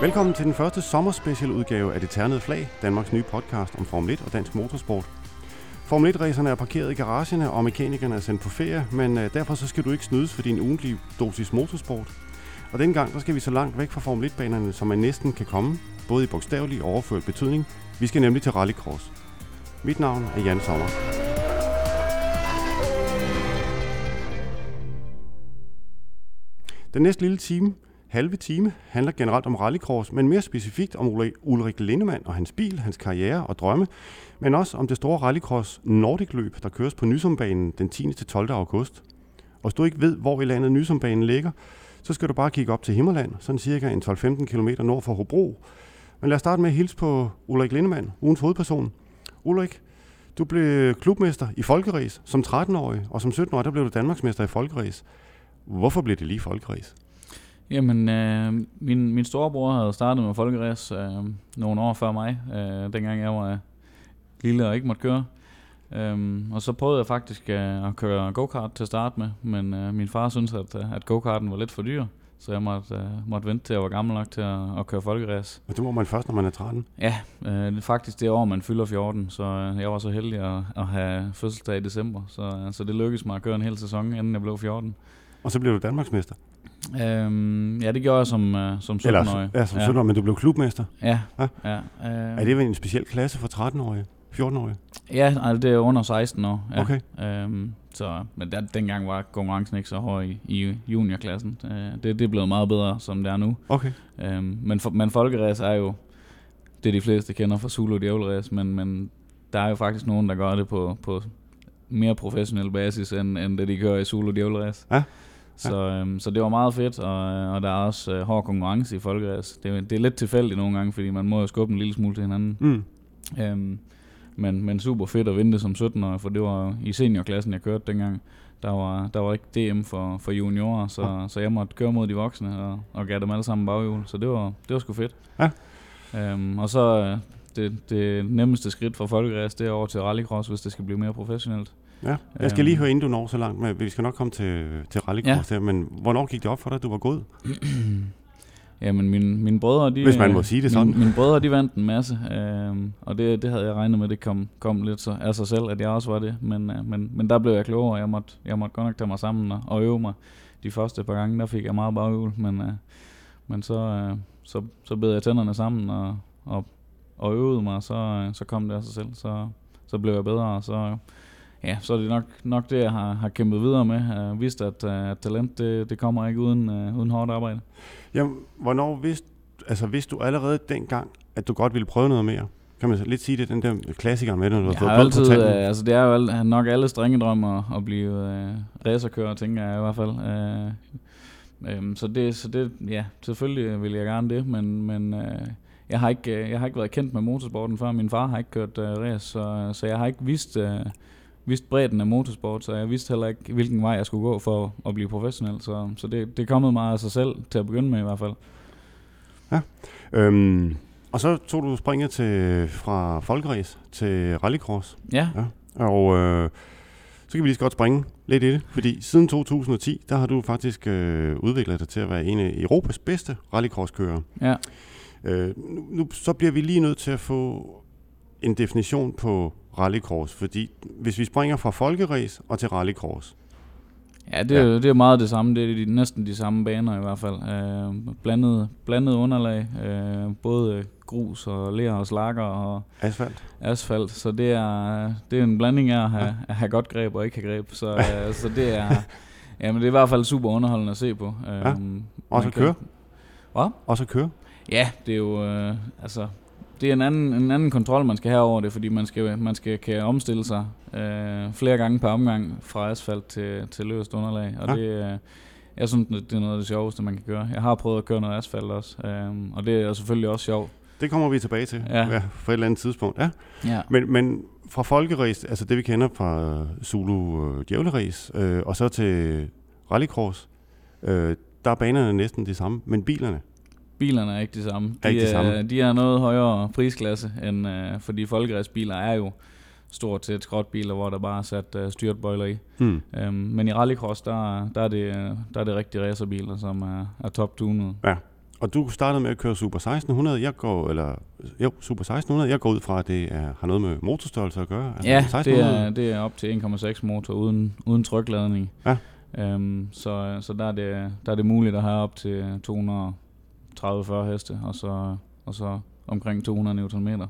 Velkommen til den første sommerspecialudgave af Det Ternede Flag, Danmarks nye podcast om Formel 1 og dansk motorsport. Formel 1-racerne er parkeret i garagerne, og mekanikerne er sendt på ferie, men øh, derfor så skal du ikke snydes for din ugentlige dosis motorsport. Og denne gang der skal vi så langt væk fra Formel 1-banerne, som man næsten kan komme, både i bogstavelig og overført betydning. Vi skal nemlig til rallycross. Mit navn er Jan Sommer. Den næste lille time, halve time, handler generelt om rallycross, men mere specifikt om Ulrik Lindemann og hans bil, hans karriere og drømme, men også om det store rallycross Nordic løb, der køres på Nysumbanen den 10. til 12. august. Og hvis du ikke ved, hvor i landet Nysumbanen ligger, så skal du bare kigge op til Himmerland, sådan cirka en 12-15 km nord for Hobro. Men lad os starte med at hilse på Ulrik Lindemann, ugens hovedperson. Ulrik, du blev klubmester i folkeræs som 13-årig, og som 17-årig der blev du Danmarksmester i folkeræs. Hvorfor blev det lige folkeræs? Jamen, øh, min, min storebror havde startet med folkeræs øh, nogle år før mig, øh, dengang jeg var lille og ikke måtte køre. Um, og så prøvede jeg faktisk uh, at køre go-kart til at starte med, men uh, min far syntes, at, uh, at go-karten var lidt for dyr, så jeg måtte, uh, måtte vente til jeg var gammel nok til at, at køre folkeræs. Og det må man først, når man er 13? Ja, er faktisk det år, man fylder 14, så uh, jeg var så heldig at, at have fødselsdag i december, så, uh, så det lykkedes mig at køre en hel sæson, inden jeg blev 14. Og så blev du Danmarksmester? Øhm, ja, det gjorde jeg som, uh, som 17-årig. Ja, som 17-årig, men du blev klubmester? Ja. ja. ja uh, er det en speciel klasse for 13-årige? 14-årige? Ja, altså det er under 16 år. Ja. Okay. Øhm, så, men der, dengang var konkurrencen ikke så høj i, i juniorklassen. Øh, det, det er blevet meget bedre, som det er nu. Okay. Øhm, men, for, men folkeræs er jo det, de fleste kender fra Zulu Djævleræs, men, men der er jo faktisk nogen, der gør det på, på mere professionel basis, end, end det de gør i Zulu Djævleræs. Ja. Så, øhm, så det var meget fedt, og, og der er også øh, hård konkurrence i folkeræs. Det, det er lidt tilfældigt nogle gange, fordi man må jo skubbe en lille smule til hinanden. Mm. Øhm, men, men super fedt at vinde det som 17-årig, for det var i seniorklassen, jeg kørte dengang. Der var, der var ikke DM for, for juniorer, så, ja. så jeg måtte køre mod de voksne og, og gav dem alle sammen baghjul. Så det var, det var sgu fedt. Ja. Øhm, og så øh, det, det nemmeste skridt for folkeræs, det er over til rallycross, hvis det skal blive mere professionelt. Ja, jeg skal lige høre, inden du når så langt, men vi skal nok komme til, til rallycross ja. der, men hvornår gik det op for dig, at du var god? Jamen, mine, mine brødre, de... Hvis man må sige det sådan. Mine, mine brødre, de vandt en masse, øh, og det, det havde jeg regnet med, det kom, kom lidt så af sig selv, at jeg også var det. Men, øh, men, men der blev jeg klogere, og jeg måtte, jeg måtte godt nok tage mig sammen og, og øve mig. De første par gange, der fik jeg meget baghjul, men, øh, men så, øh, så, så bed jeg tænderne sammen og, og, og øvede mig, og så, øh, så kom det af sig selv. Så, så blev jeg bedre, og så ja, så er det nok, nok det, jeg har, har kæmpet videre med. Jeg har vidst, at uh, talent, det, det kommer ikke uden, uh, uden hårdt arbejde. Jamen, hvornår vidste, altså vidste du allerede dengang, at du godt ville prøve noget mere? Kan man lidt sige det, den der klassiker med, når du har fået altid, på uh, altså det er jo nok alle drengedrømme at, at blive uh, racerkører, tænker jeg i hvert fald. Uh, um, så, det, så det, ja, selvfølgelig vil jeg gerne det, men, men jeg, har ikke, jeg har ikke været kendt med motorsporten før. Min far har ikke kørt uh, race, så, så jeg har ikke vidst... Uh, vidste bredden af motorsport, så jeg vidste heller ikke, hvilken vej jeg skulle gå for at blive professionel. Så, så det, det er kommet meget af sig selv til at begynde med i hvert fald. Ja. Øhm, og så tog du springet til, fra folkeræs til rallycross. Ja. ja. Og øh, så kan vi lige så godt springe lidt i det, fordi siden 2010, der har du faktisk øh, udviklet dig til at være en af Europas bedste rallycross-kører. Ja. Øh, nu, nu, så bliver vi lige nødt til at få en definition på rallycross? Fordi hvis vi springer fra folkeræs og til rallycross, Ja, det er, ja. det er meget det samme. Det er de, næsten de samme baner i hvert fald. Øh, blandet, blandet underlag. Øh, både grus og ler og slakker og asfalt. asfalt. Så det er, det er en blanding af at have, at have godt greb og ikke have greb. Så, øh, så det er, ja, men det er i hvert fald super underholdende at se på. Øh, ja. Og så køre. Hvad? Og så køre. Ja, det er jo, øh, altså, det er en anden, en anden kontrol, man skal have over det, fordi man skal, man skal kan omstille sig øh, flere gange per omgang fra asfalt til, til løst underlag. Og ja. det, øh, jeg synes, det er noget af det sjoveste, man kan gøre. Jeg har prøvet at køre noget asfalt også, øh, og det er selvfølgelig også sjovt. Det kommer vi tilbage til ja. Ja, for et eller andet tidspunkt. Ja. Ja. Men, men fra folkeræs, altså det vi kender fra Zulu uh, Djævleræs, øh, og så til rallycross, øh, der er banerne næsten de samme, men bilerne, bilerne er ikke de samme. De, er ikke de, samme. de er noget højere prisklasse, end, uh, fordi folkeræsbiler er jo stort set skrotbiler, hvor der bare er sat uh, styrtbøjler i. Hmm. Um, men i rallycross, der, der, er det, der er det rigtige racerbiler, som er, er top tunet. Ja, Og du startede med at køre Super 1600. Jeg går, eller, jo, Super 1600. Jeg går ud fra, at det er, har noget med motorstørrelse at gøre. Altså, ja, det er, det er op til 1,6 motor uden, uden trykladning. Ja. Øhm, så så der, er det, der er det muligt at have op til 230-40 heste, og så, og så omkring 200 Nm.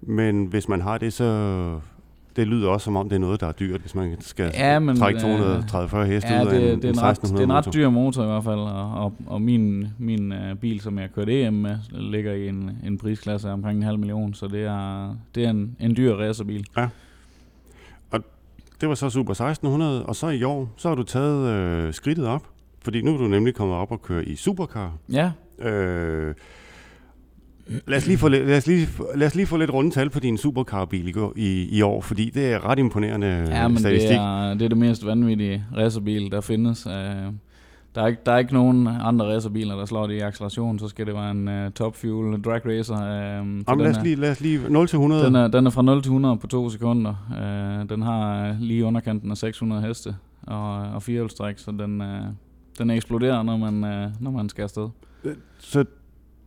Men hvis man har det, så det lyder også som om, det er noget, der er dyrt, hvis man skal ja, men, trække 230 heste ja, ud det, af en, det er en en ret, Det er en ret dyr motor i hvert fald, og, og, og min, min uh, bil, som jeg kørte EM med, ligger i en, en prisklasse af omkring en halv million, så det er, det er en, en dyr racerbil. Ja. Og det var så Super 1600, og så i år, så har du taget øh, skridtet op, fordi nu er du nemlig kommet op og køre i Supercar. Ja, Øh, lad, os lige få, lad, os lige, lad os lige få lidt runde tal på din supercar-bil i, i, i år, fordi det er ret imponerende ja men statistik. det er, det er det mest vanvittige racerbil, der findes. Uh, der er, ikke, der er ikke nogen andre racerbiler, der slår det i acceleration, så skal det være en uh, top fuel drag racer. Uh, Jamen, lad, os lige, lad os lige 0 til 100. Den er, den er fra 0 til 100 på to sekunder. Uh, den har lige underkanten af 600 heste og, og firehjulstræk, så den, uh, den eksploderer, når man, uh, når man skal afsted. Så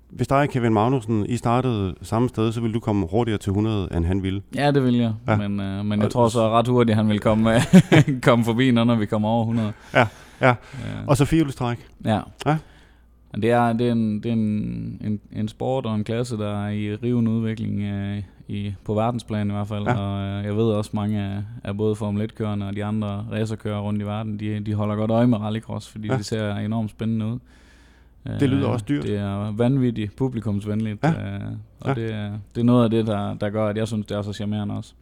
hvis dig, Kevin Magnussen, I startede samme sted, så ville du komme hurtigere til 100, end han ville. Ja, det vil jeg, Ja. ja. men, uh, men jeg Og- tror så ret hurtigt, han vil komme, komme forbi, når når vi kommer over 100. Ja, ja. Uh, Og så firehjulstræk. ja. Ja. Men det er, det er, en, det er en, en, en sport og en klasse, der er i rivende udvikling uh, i, på verdensplan i hvert fald. Ja. Og uh, jeg ved også, mange af, af både Formel 1-kørende og de andre racerkører rundt i verden, de, de holder godt øje med rallycross, fordi Ja. ja. det ser enormt spændende ud. Det lyder Øh, også dyrt. Det er vanvittigt publikumsvenligt, Ja. øh, og Ja. det, er, det er noget af det, der, der gør, at jeg synes, det er så charmerende også.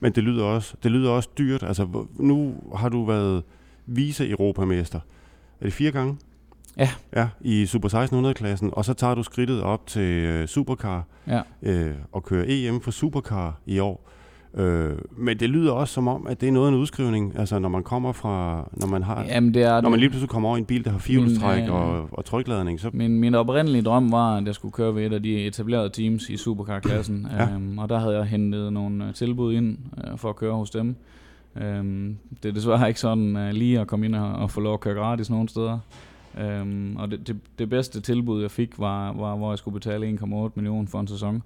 Men det lyder også, det lyder også dyrt. Altså, nu har du været vice-europamester. Er det fire gange? Ja. Ja, i Super 1600-klassen. Og så tager du skridtet op til øh, Supercar Ja. øh, og kører EM for Supercar i år. Øh, men det lyder også som om, at det er noget af en udskrivning. Altså, når man kommer fra, når man har, Jamen, det er når man lige pludselig kommer over i en bil, der har firehjulstræk øh, og, og trykladning, så Min, min oprindelige drøm var, at jeg skulle køre ved et af de etablerede teams i Supercar-klassen. Ja. øhm, og der havde jeg hentet nogle øh, tilbud ind øh, for at køre hos dem. Øhm, det er desværre ikke sådan øh, lige at komme ind og, og få lov at køre gratis nogen steder. Øhm, og det, det, det bedste tilbud, jeg fik, var, var hvor jeg skulle betale 1,8 millioner for en sæson.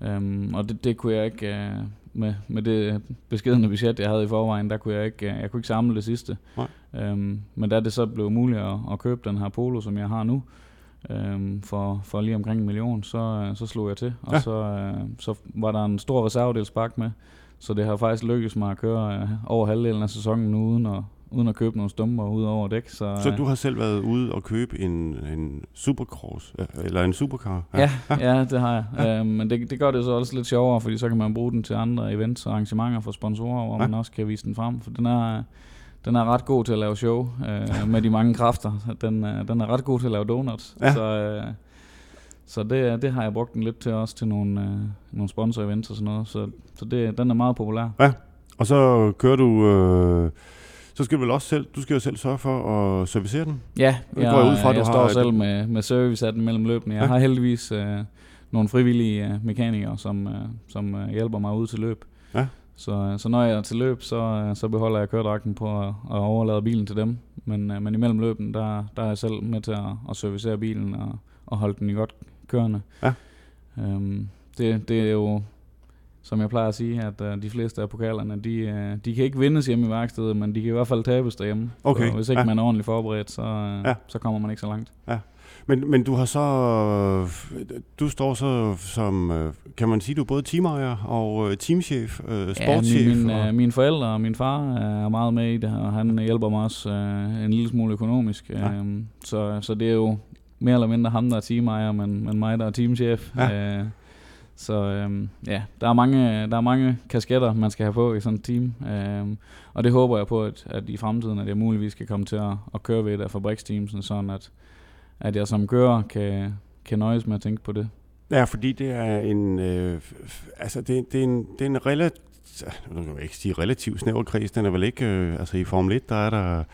Øhm, og det, det kunne jeg ikke, øh, med, med det beskedende budget, jeg havde i forvejen, der kunne jeg ikke, øh, jeg kunne ikke samle det sidste. Nej. Øhm, men da det så blev muligt at, at købe den her Polo, som jeg har nu, øhm, for, for lige omkring en million, så, øh, så slog jeg til. Og Ja. så, øh, så var der en stor reservedelspakke med, så det har faktisk lykkedes mig at køre øh, over halvdelen af sæsonen uden at, uden at købe nogle stumper ud over dæk. Så, Så øh, du har selv været ude og købe en, en supercross, øh, eller en supercar? Ja, ja, ja det har jeg. Ja. Øhm, men det, det gør det så også lidt sjovere, fordi så kan man bruge den til andre events og arrangementer for sponsorer, hvor Ja. ja. man også kan vise den frem. For den er, den er ret god til at lave show øh, med de mange kræfter. Den, øh, den er ret god til at lave donuts. Ja. Så, øh, så det, det har jeg brugt den lidt til også til nogle, øh, nogle sponsor-events og sådan noget. Så, så det, den er meget populær. Og så kører du... Øh, så skal du vel også selv... Du skal jo selv sørge for at servicere den. Ja, jeg, går jeg ud fra, jeg, jeg står et- selv med, med service af den mellem løbene. Jeg Ja. har heldigvis øh, nogle frivillige øh, mekanikere, som, øh, som øh, hjælper mig ud til løb. Ja. Så, så når jeg er til løb, så, øh, så beholder jeg køredragten på at, at overlade bilen til dem. Men, øh, men imellem løben, der, der er jeg selv med til at, at servicere bilen og, og holde den i godt kørende. Ja. Øhm, det, det er jo, som jeg plejer at sige, at uh, de fleste af pokalerne, de, uh, de kan ikke vindes hjemme i værkstedet, men de kan i hvert fald tabes derhjemme. Okay, Så hvis ikke ja. ja. man er ordentligt forberedt, så, uh, Ja. ja. så kommer man ikke så langt. Men, men du har så... Du står så som... øh, Kan man sige, du er både teamejer og øh, teamchef, øh, sportschef? Ja, min, min, og, mine forældre og min far er meget med i det, og han hjælper mig også en lille smule økonomisk. Ja. Ja. Så, så det er jo mere eller mindre ham, der er teamejer, men, men mig, der er teamchef. Ja. Så øhm, ja, der er, mange, der er mange kasketter, man skal have på i sådan et team. Øhm, og det håber jeg på, at, at i fremtiden, at jeg muligvis kan komme til at, at køre ved et af fabriksteamsen, sådan at, at jeg som kører kan, kan nøjes med at tænke på det. Ja, fordi det er en... Øh, altså, det, det, er en, det er en relativt... Nu kan jeg ikke sige relativt snæver kreds. Den er vel ikke... Øh, altså, i Formel 1, der er der...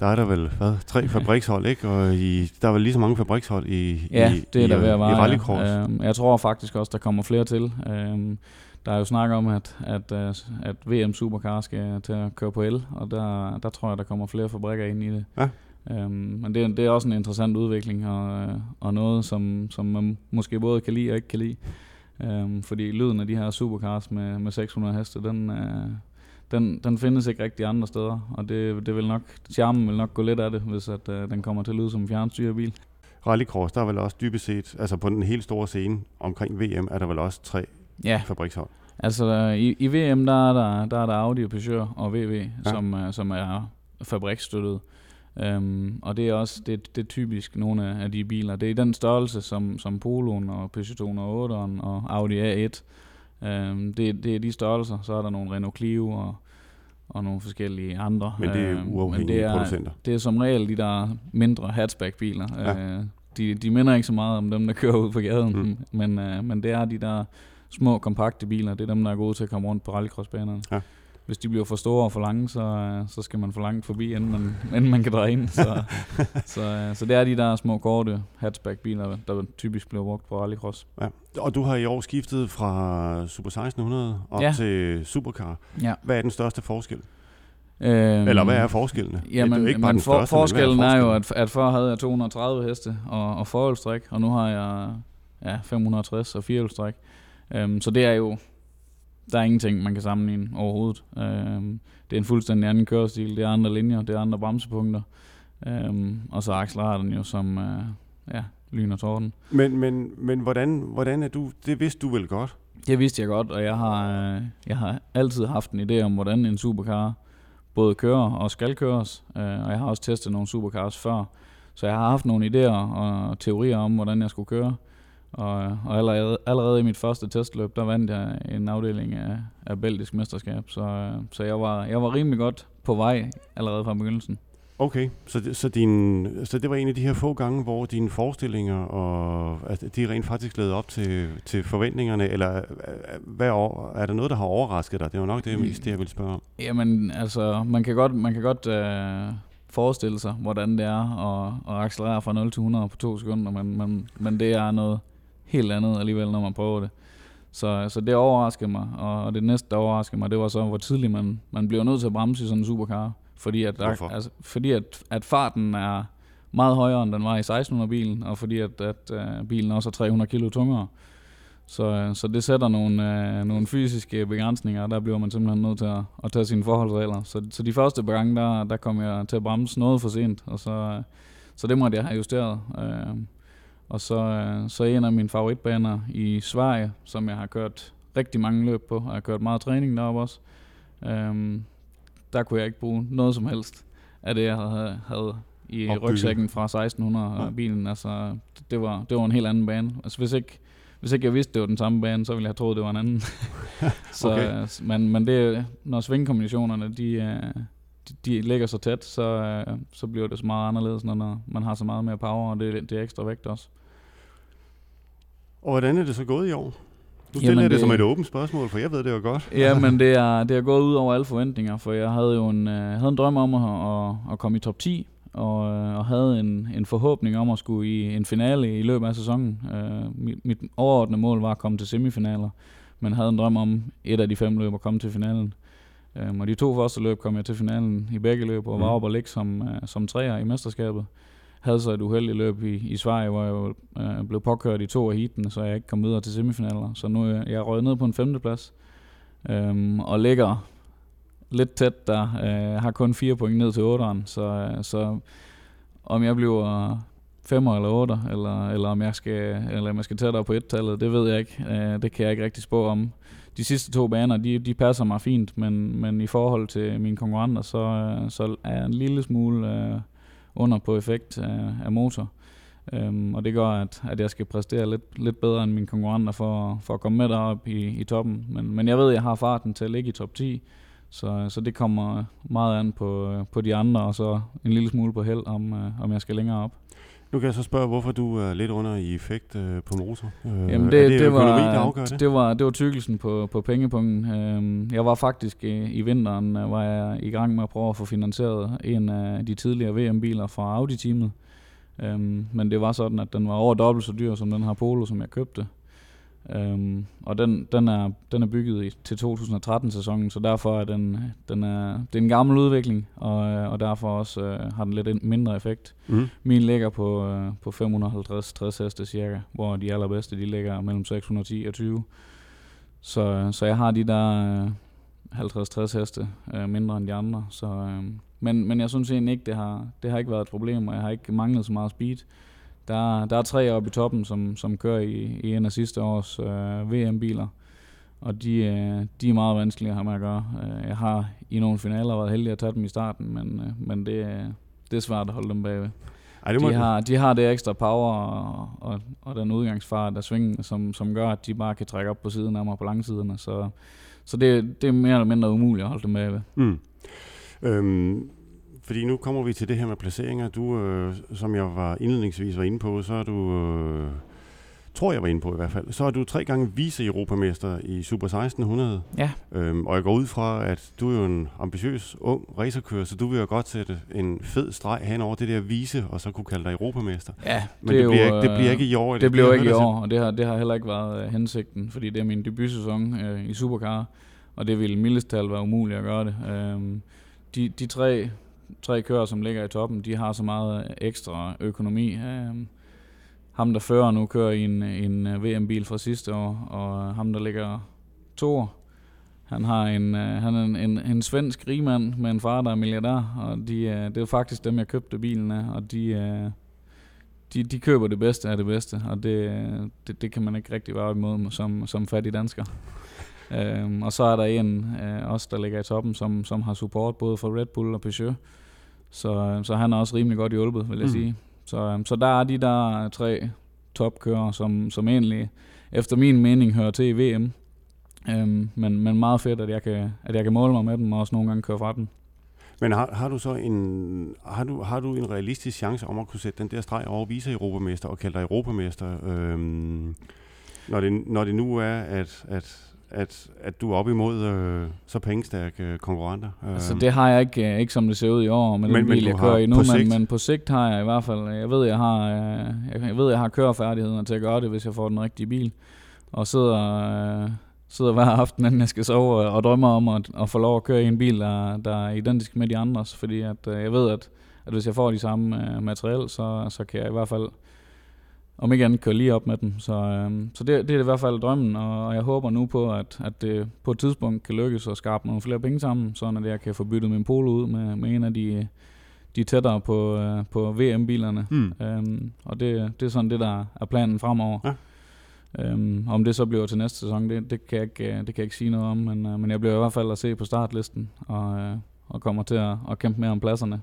Der er der vel, hvad, tre fabrikshold, ikke? Og i, der er vel lige så mange fabrikshold i, Ja, i, det er i, der ved at i være. rallycross. ja. Øhm, jeg tror faktisk også, der kommer flere til. Øhm, der er jo snak om, at, at, øh, at VM Supercar skal til at køre på el, og der, der tror jeg, der kommer flere fabrikker ind i det. Ja. Øhm, men det, det er også en interessant udvikling, og, øh, og noget, som, som man måske både kan lide og ikke kan lide. Øhm, fordi lyden af de her supercars med, med 600 heste, den, øh, den, den findes ikke rigtig andre steder, og det, det vil nok, charmen vil nok gå lidt af det, hvis at, øh, den kommer til at lyde som en fjernstyret bil. Rallycross, der er vel også dybest set, altså på den helt store scene omkring VM, er der vel også tre ja. fabrikshold? Altså i, i VM, der er der, der er der Audi, Peugeot og VW, ja. som, uh, som er fabriksstøttet. Um, og det er også det, det er typisk nogle af de biler. Det er i den størrelse, som, som Poloen og Peugeot 208 og Audi A1. Um, det, det er de størrelser. Så er der nogle Renault Clio og, og nogle forskellige andre. Men det er uafhængige det er, producenter? Det er som regel de der mindre hatchback-biler. Ja. Uh, de, de minder ikke så meget om dem, der kører ud på gaden, mm. men, uh, men det er de der små, kompakte biler, det er dem, der er gode til at komme rundt på rallycrossbanerne. Ja. Hvis de bliver for store og for lange, så, så skal man for langt forbi, inden man, inden man kan dreje ind. Så, så, så det er de der små, korte hatchback-biler, der typisk bliver brugt på rallycross. Ja. Og du har i år skiftet fra Super 1600 op ja. til Supercar. Ja. Hvad er den største forskel? Øhm, Eller hvad er forskellene? Jamen, det er ikke bare men for, største, forskellen men er, er jo, at, at før havde jeg 230 heste og, og forholdstræk, og nu har jeg ja, 560 og firehjulstræk. Øhm, så det er jo, der er ingenting, man kan sammenligne overhovedet. Øhm, det er en fuldstændig anden kørestil, det er andre linjer, det er andre bremsepunkter. Øhm, og så accelererer den jo som øh, ja, lyn og torden. Men, men, men hvordan, hvordan er du, det vidste du vel godt? Det vidste jeg godt, og jeg har, øh, jeg har altid haft en idé om, hvordan en supercar både kører og skal køres. Øh, og jeg har også testet nogle supercars før, så jeg har haft nogle idéer og teorier om, hvordan jeg skulle køre. Og, og allerede, allerede i mit første testløb, der vandt jeg en afdeling af, af belgisk mesterskab. Så, så jeg, var, jeg var rimelig godt på vej allerede fra begyndelsen. Okay, så det, så, din, så det var en af de her få gange, hvor dine forestillinger, og, altså, de rent faktisk levede op til, til forventningerne, eller hvad år, er der noget, der har overrasket dig? Det var nok det mest, det jeg ville spørge om. Jamen, altså, man kan godt, man kan godt uh, forestille sig, hvordan det er at, at accelerere fra 0 til 100 på to sekunder, men, men, men det er noget, helt andet alligevel, når man prøver det. Så, så det overraskede mig, og det næste, der overraskede mig, det var så, hvor tidligt man, man bliver nødt til at bremse i sådan en supercar. Fordi, at, der, altså, fordi at, at farten er meget højere, end den var i 1600-bilen, og fordi at, at uh, bilen også er 300 kilo tungere. Så, så det sætter nogle, uh, nogle fysiske begrænsninger, og der bliver man simpelthen nødt til at, at tage sine forholdsregler. Så, så de første par gange, der, der kom jeg til at bremse noget for sent, og så, så det måtte jeg have justeret. Uh, og så, øh, så en af mine favoritbaner i Sverige, som jeg har kørt rigtig mange løb på, og jeg har kørt meget træning deroppe også. Øhm, der kunne jeg ikke bruge noget som helst af det, jeg havde, havde i Opbygget. rygsækken fra 1600 ja. bilen. Altså, det var, det var en helt anden bane. Altså, hvis ikke, hvis ikke jeg vidste, det var den samme bane, så ville jeg have troet, det var en anden. så, okay. men, men det, når svingkombinationerne, de, øh, de, de ligger så tæt, så, øh, så bliver det så meget anderledes, når man har så meget mere power, og det, det er ekstra vægt også. Og hvordan er det så gået i år? Du stiller Jamen, det, det som et åbent spørgsmål, for jeg ved det jo godt. ja, men det er, det er gået ud over alle forventninger, for jeg havde jo en, uh, havde en drøm om at, at, at komme i top 10, og, uh, og havde en, en forhåbning om at skulle i en finale i løbet af sæsonen. Uh, mit, mit overordnede mål var at komme til semifinaler, men havde en drøm om et af de fem løb at komme til finalen. Um, og de to første løb kom jeg til finalen i begge løb, og var mm. oppe og ligge som, uh, som træer i mesterskabet havde så et uheldigt løb i, i Sverige, hvor jeg øh, blev påkørt i to af heatene, så jeg ikke kom videre til semifinaler. Så nu øh, er jeg røget ned på en femteplads, øh, og ligger lidt tæt der. Øh, har kun fire point ned til otteren, så, øh, så om jeg bliver femmer eller otter, eller, eller om jeg skal, eller om jeg skal tættere på et-tallet, det ved jeg ikke. Øh, det kan jeg ikke rigtig spå om. De sidste to baner, de, de passer mig fint, men, men i forhold til mine konkurrenter, så, øh, så er jeg en lille smule... Øh, under på effekt af, af motor. Øhm, og det gør, at, at jeg skal præstere lidt, lidt bedre end mine konkurrenter for, for at komme med derop i, i toppen. Men, men jeg ved, at jeg har farten til at ligge i top 10, så, så det kommer meget an på, på de andre, og så en lille smule på held, om, øh, om jeg skal længere op. Nu kan jeg så spørge, hvorfor du er lidt under i effekt øh, på motor. Øh, Jamen det, er det, det, økonomi, var, der afgør det? Det var, det var tykkelsen på, på pengepunkten. Øh, jeg var faktisk i, i vinteren, øh, var jeg i gang med at prøve at få finansieret en af de tidligere VM-biler fra Audi-teamet. Øh, men det var sådan, at den var over dobbelt så dyr som den her Polo, som jeg købte. Øhm, og den, den, er, den er bygget i, til 2013-sæsonen, så derfor er den, den er, det er en gammel udvikling, og, og derfor også øh, har den lidt mindre effekt. Mm. Min ligger på, øh, på 550-60 heste cirka, hvor de allerbedste de ligger mellem 610 og 20. Så, så jeg har de der øh, 50-60 heste øh, mindre end de andre. Så, øh, men, men jeg synes egentlig ikke, det har, det har ikke været et problem, og jeg har ikke manglet så meget speed. Der, der er tre oppe i toppen, som, som kører i, i en af sidste års øh, VM-biler. Og de, øh, de er meget vanskelige at have med at gøre. Øh, jeg har i nogle finaler været heldig at tage dem i starten, men, øh, men det, det er svært at holde dem bagved. Ej, det de, har, de har det ekstra power og, og, og den udgangsfart af svingen, som, som gør, at de bare kan trække op på siden af mig på langsiderne. Så, så det, det er mere eller mindre umuligt at holde dem bagved. Mm. Øhm, fordi nu kommer vi til det her med placeringer. Du, øh, som jeg var indledningsvis var inde på, så er du, øh, tror jeg var inde på i hvert fald, så er du tre gange vice-europamester i Super 1600. Ja. Øhm, og jeg går ud fra, at du er jo en ambitiøs, ung racerkører, så du vil jo godt sætte en fed streg hen over det der vise, og så kunne kalde dig europamester. Ja, Men det, det, bliver, jo, ikke, det bliver ikke i år. Det, det bliver ikke i år, og det har, det har heller ikke været uh, hensigten, fordi det er min debutsæson uh, i Supercar, og det ville mildest være umuligt at gøre det. Uh, de, de tre tre kører, som ligger i toppen, de har så meget øh, ekstra økonomi. Um, ham, der fører nu, kører i en, en øh, VM-bil fra sidste år, og øh, ham, der ligger to han har en, han er en, en, en svensk rigmand med en far, der er milliardær, og de, det er faktisk dem, jeg købte bilen af, og de, uh, de, de køber det bedste af det bedste, og det, det, det kan man ikke rigtig være imod som, som fattig dansker. øhm, og så er der en øh, også, der ligger i toppen, som, som har support både fra Red Bull og Peugeot. Så, så han er også rimelig godt hjulpet, vil jeg mm. sige. Så, um, så der er de der tre topkører, som, som egentlig efter min mening hører til i VM. Um, men, men meget fedt, at jeg, kan, at jeg kan måle mig med dem, og også nogle gange køre fra dem. Men har, har du så en, har du, har du en realistisk chance om at kunne sætte den der streg over vise europamester og kalde dig europamester, øhm, når, det, når det nu er, at, at at, at du er op imod øh, så pengestærke øh, konkurrenter? Øh. Altså det har jeg ikke, øh, ikke som det ser ud i år med men, den bil, jeg kører i nu, men, men på sigt har jeg i hvert fald, jeg ved, jeg har, øh, jeg ved, jeg har kørefærdigheder til at gøre det, hvis jeg får den rigtige bil. Og sidder, øh, sidder hver aften, inden jeg skal sove, og drømmer om at, at få lov at køre i en bil, der, der er identisk med de andres, fordi at, øh, jeg ved, at, at hvis jeg får de samme øh, materiel, så, så kan jeg i hvert fald om ikke andet køre lige op med dem. Så, øh, så det, det er i hvert fald drømmen, og jeg håber nu på, at, at det på et tidspunkt kan lykkes at skabe nogle flere penge sammen, så at jeg kan få byttet min polo ud med, med en af de, de tættere på, øh, på VM-bilerne. Mm. Øhm, og det, det er sådan det, der er planen fremover. Ja. Øhm, om det så bliver til næste sæson, det, det, kan jeg ikke, det kan jeg ikke sige noget om, men, øh, men jeg bliver i hvert fald at se på startlisten, og, øh, og kommer til at, at kæmpe mere om pladserne.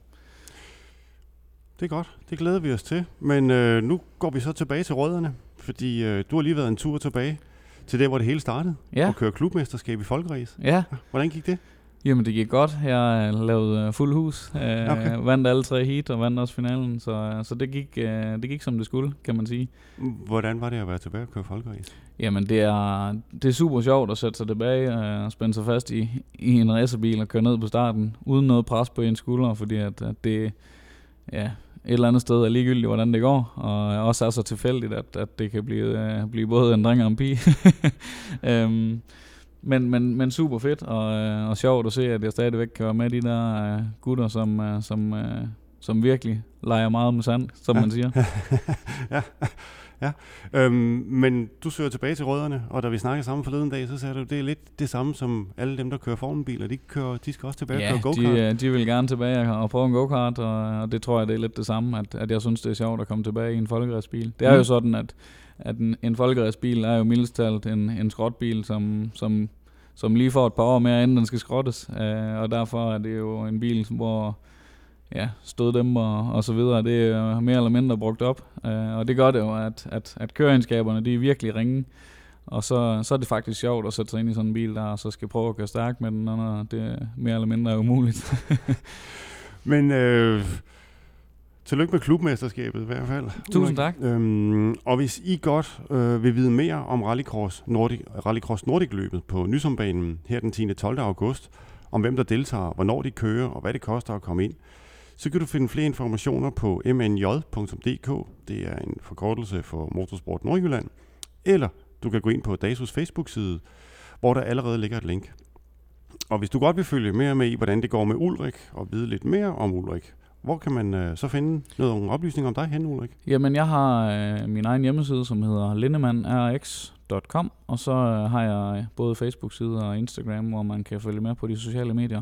Det er godt. Det glæder vi os til. Men øh, nu går vi så tilbage til rødderne, fordi øh, du har lige været en tur tilbage til der, hvor det hele startede. Ja. Og køre klubmesterskab i folkeræs. Ja. Hvordan gik det? Jamen, det gik godt. Jeg lavede uh, fuld hus. Uh, okay. Vandt alle tre heat og vandt også finalen. Så, uh, så det, gik, uh, det gik, som det skulle, kan man sige. Hvordan var det at være tilbage og køre folkeræs? Jamen, det er, det er super sjovt at sætte sig tilbage og spænde sig fast i, i en racerbil og køre ned på starten, uden noget pres på en skulder, fordi at, at det, ja, et eller andet sted er ligegyldigt, hvordan det går, og også er så tilfældigt, at, at det kan blive, uh, blive både en dreng og en pige. um, men, men, men super fedt, og, uh, og sjovt at se, at jeg stadigvæk kan være med de der uh, gutter, som, uh, som, uh, som virkelig leger meget med sand, som ja. man siger. ja. Ja, øhm, men du søger tilbage til rødderne, og da vi snakkede sammen forleden dag, så sagde du, det er lidt det samme som alle dem, der kører formelbiler. De, kører, de skal også tilbage ja, og køre go-kart. De, de vil gerne tilbage og prøve en go-kart, og, og det tror jeg, det er lidt det samme, at, at jeg synes, det er sjovt at komme tilbage i en folkeræsbil. Det er mm. jo sådan, at, at en, en folkeræsbil er jo mildest talt en, en skrotbil, som, som, som lige får et par år mere, inden den skal skrottes. Uh, og derfor er det jo en bil, hvor ja, støddæmper og så videre, det er mere eller mindre brugt op. Uh, og det gør det jo, at, at, at køreegenskaberne, de er virkelig ringe. Og så, så er det faktisk sjovt at sætte sig ind i sådan en bil, der så skal prøve at køre stærkt med den, når det er mere eller mindre umuligt. Men øh, tillykke med klubmesterskabet i hvert fald. Tusind tak. Øhm, og hvis I godt øh, vil vide mere om Rallycross Nordic, Rallycross Nordic løbet på Nysombanen her den 10. 12. august, om hvem der deltager, hvornår de kører og hvad det koster at komme ind, så kan du finde flere informationer på mnj.dk. Det er en forkortelse for Motorsport Nordjylland. Eller du kan gå ind på DASUS Facebook-side, hvor der allerede ligger et link. Og hvis du godt vil følge mere med i, hvordan det går med Ulrik, og vide lidt mere om Ulrik, hvor kan man øh, så finde noget oplysning om dig hen, Ulrik? Jamen, jeg har øh, min egen hjemmeside, som hedder lindemannrx.com, og så øh, har jeg øh, både Facebook-side og Instagram, hvor man kan følge med på de sociale medier.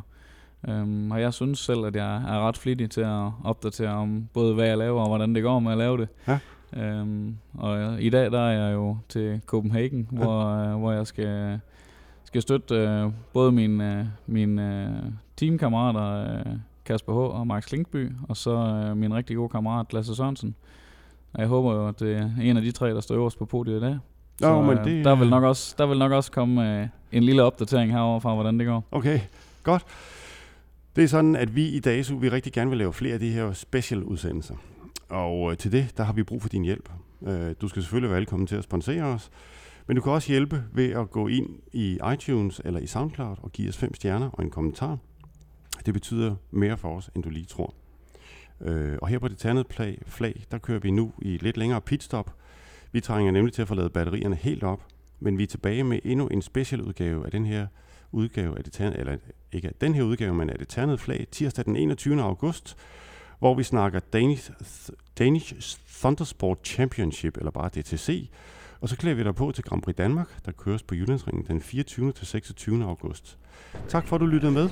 Um, og jeg synes selv, at jeg er ret flittig til at opdatere om både hvad jeg laver og hvordan det går med at lave det. Ja. Um, og jeg, i dag der er jeg jo til Copenhagen, ja. hvor, uh, hvor jeg skal, skal støtte uh, både mine, uh, mine uh, teamkammerater uh, Kasper H. og Max Klinkby, og så uh, min rigtig gode kammerat Lasse Sørensen. Og jeg håber jo, at det er en af de tre, der står øverst på podiet i dag. Så Nå, men øh, det, der, vil nok også, der vil nok også komme øh, en lille opdatering herover fra, hvordan det går. Okay, godt. Det er sådan, at vi i DASU, vi rigtig gerne vil lave flere af de her special udsendelser. Og øh, til det, der har vi brug for din hjælp. Øh, du skal selvfølgelig være velkommen til at sponsere os. Men du kan også hjælpe ved at gå ind i iTunes eller i SoundCloud og give os fem stjerner og en kommentar. Det betyder mere for os, end du lige tror. Øh, og her på det ternede flag, flag, der kører vi nu i et lidt længere pitstop. Vi trænger nemlig til at få lavet batterierne helt op, men vi er tilbage med endnu en special udgave af den her udgave af det ternede, eller ikke af den her udgave, men af det ternede flag, tirsdag den 21. august, hvor vi snakker Danish, Danish Thundersport Championship, eller bare DTC, og så klæder vi dig på til Grand Prix Danmark, der køres på Jyllandsringen den 24. til 26. august. Tak for, at du lyttede med.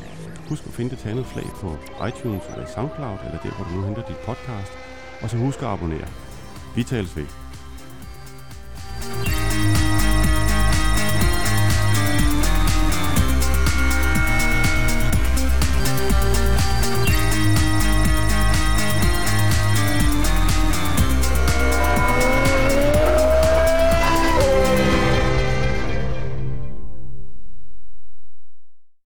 Husk at finde det ternede flag på iTunes eller SoundCloud, eller der, hvor du nu henter dit podcast. Og så husk at abonnere. Vi tales ved.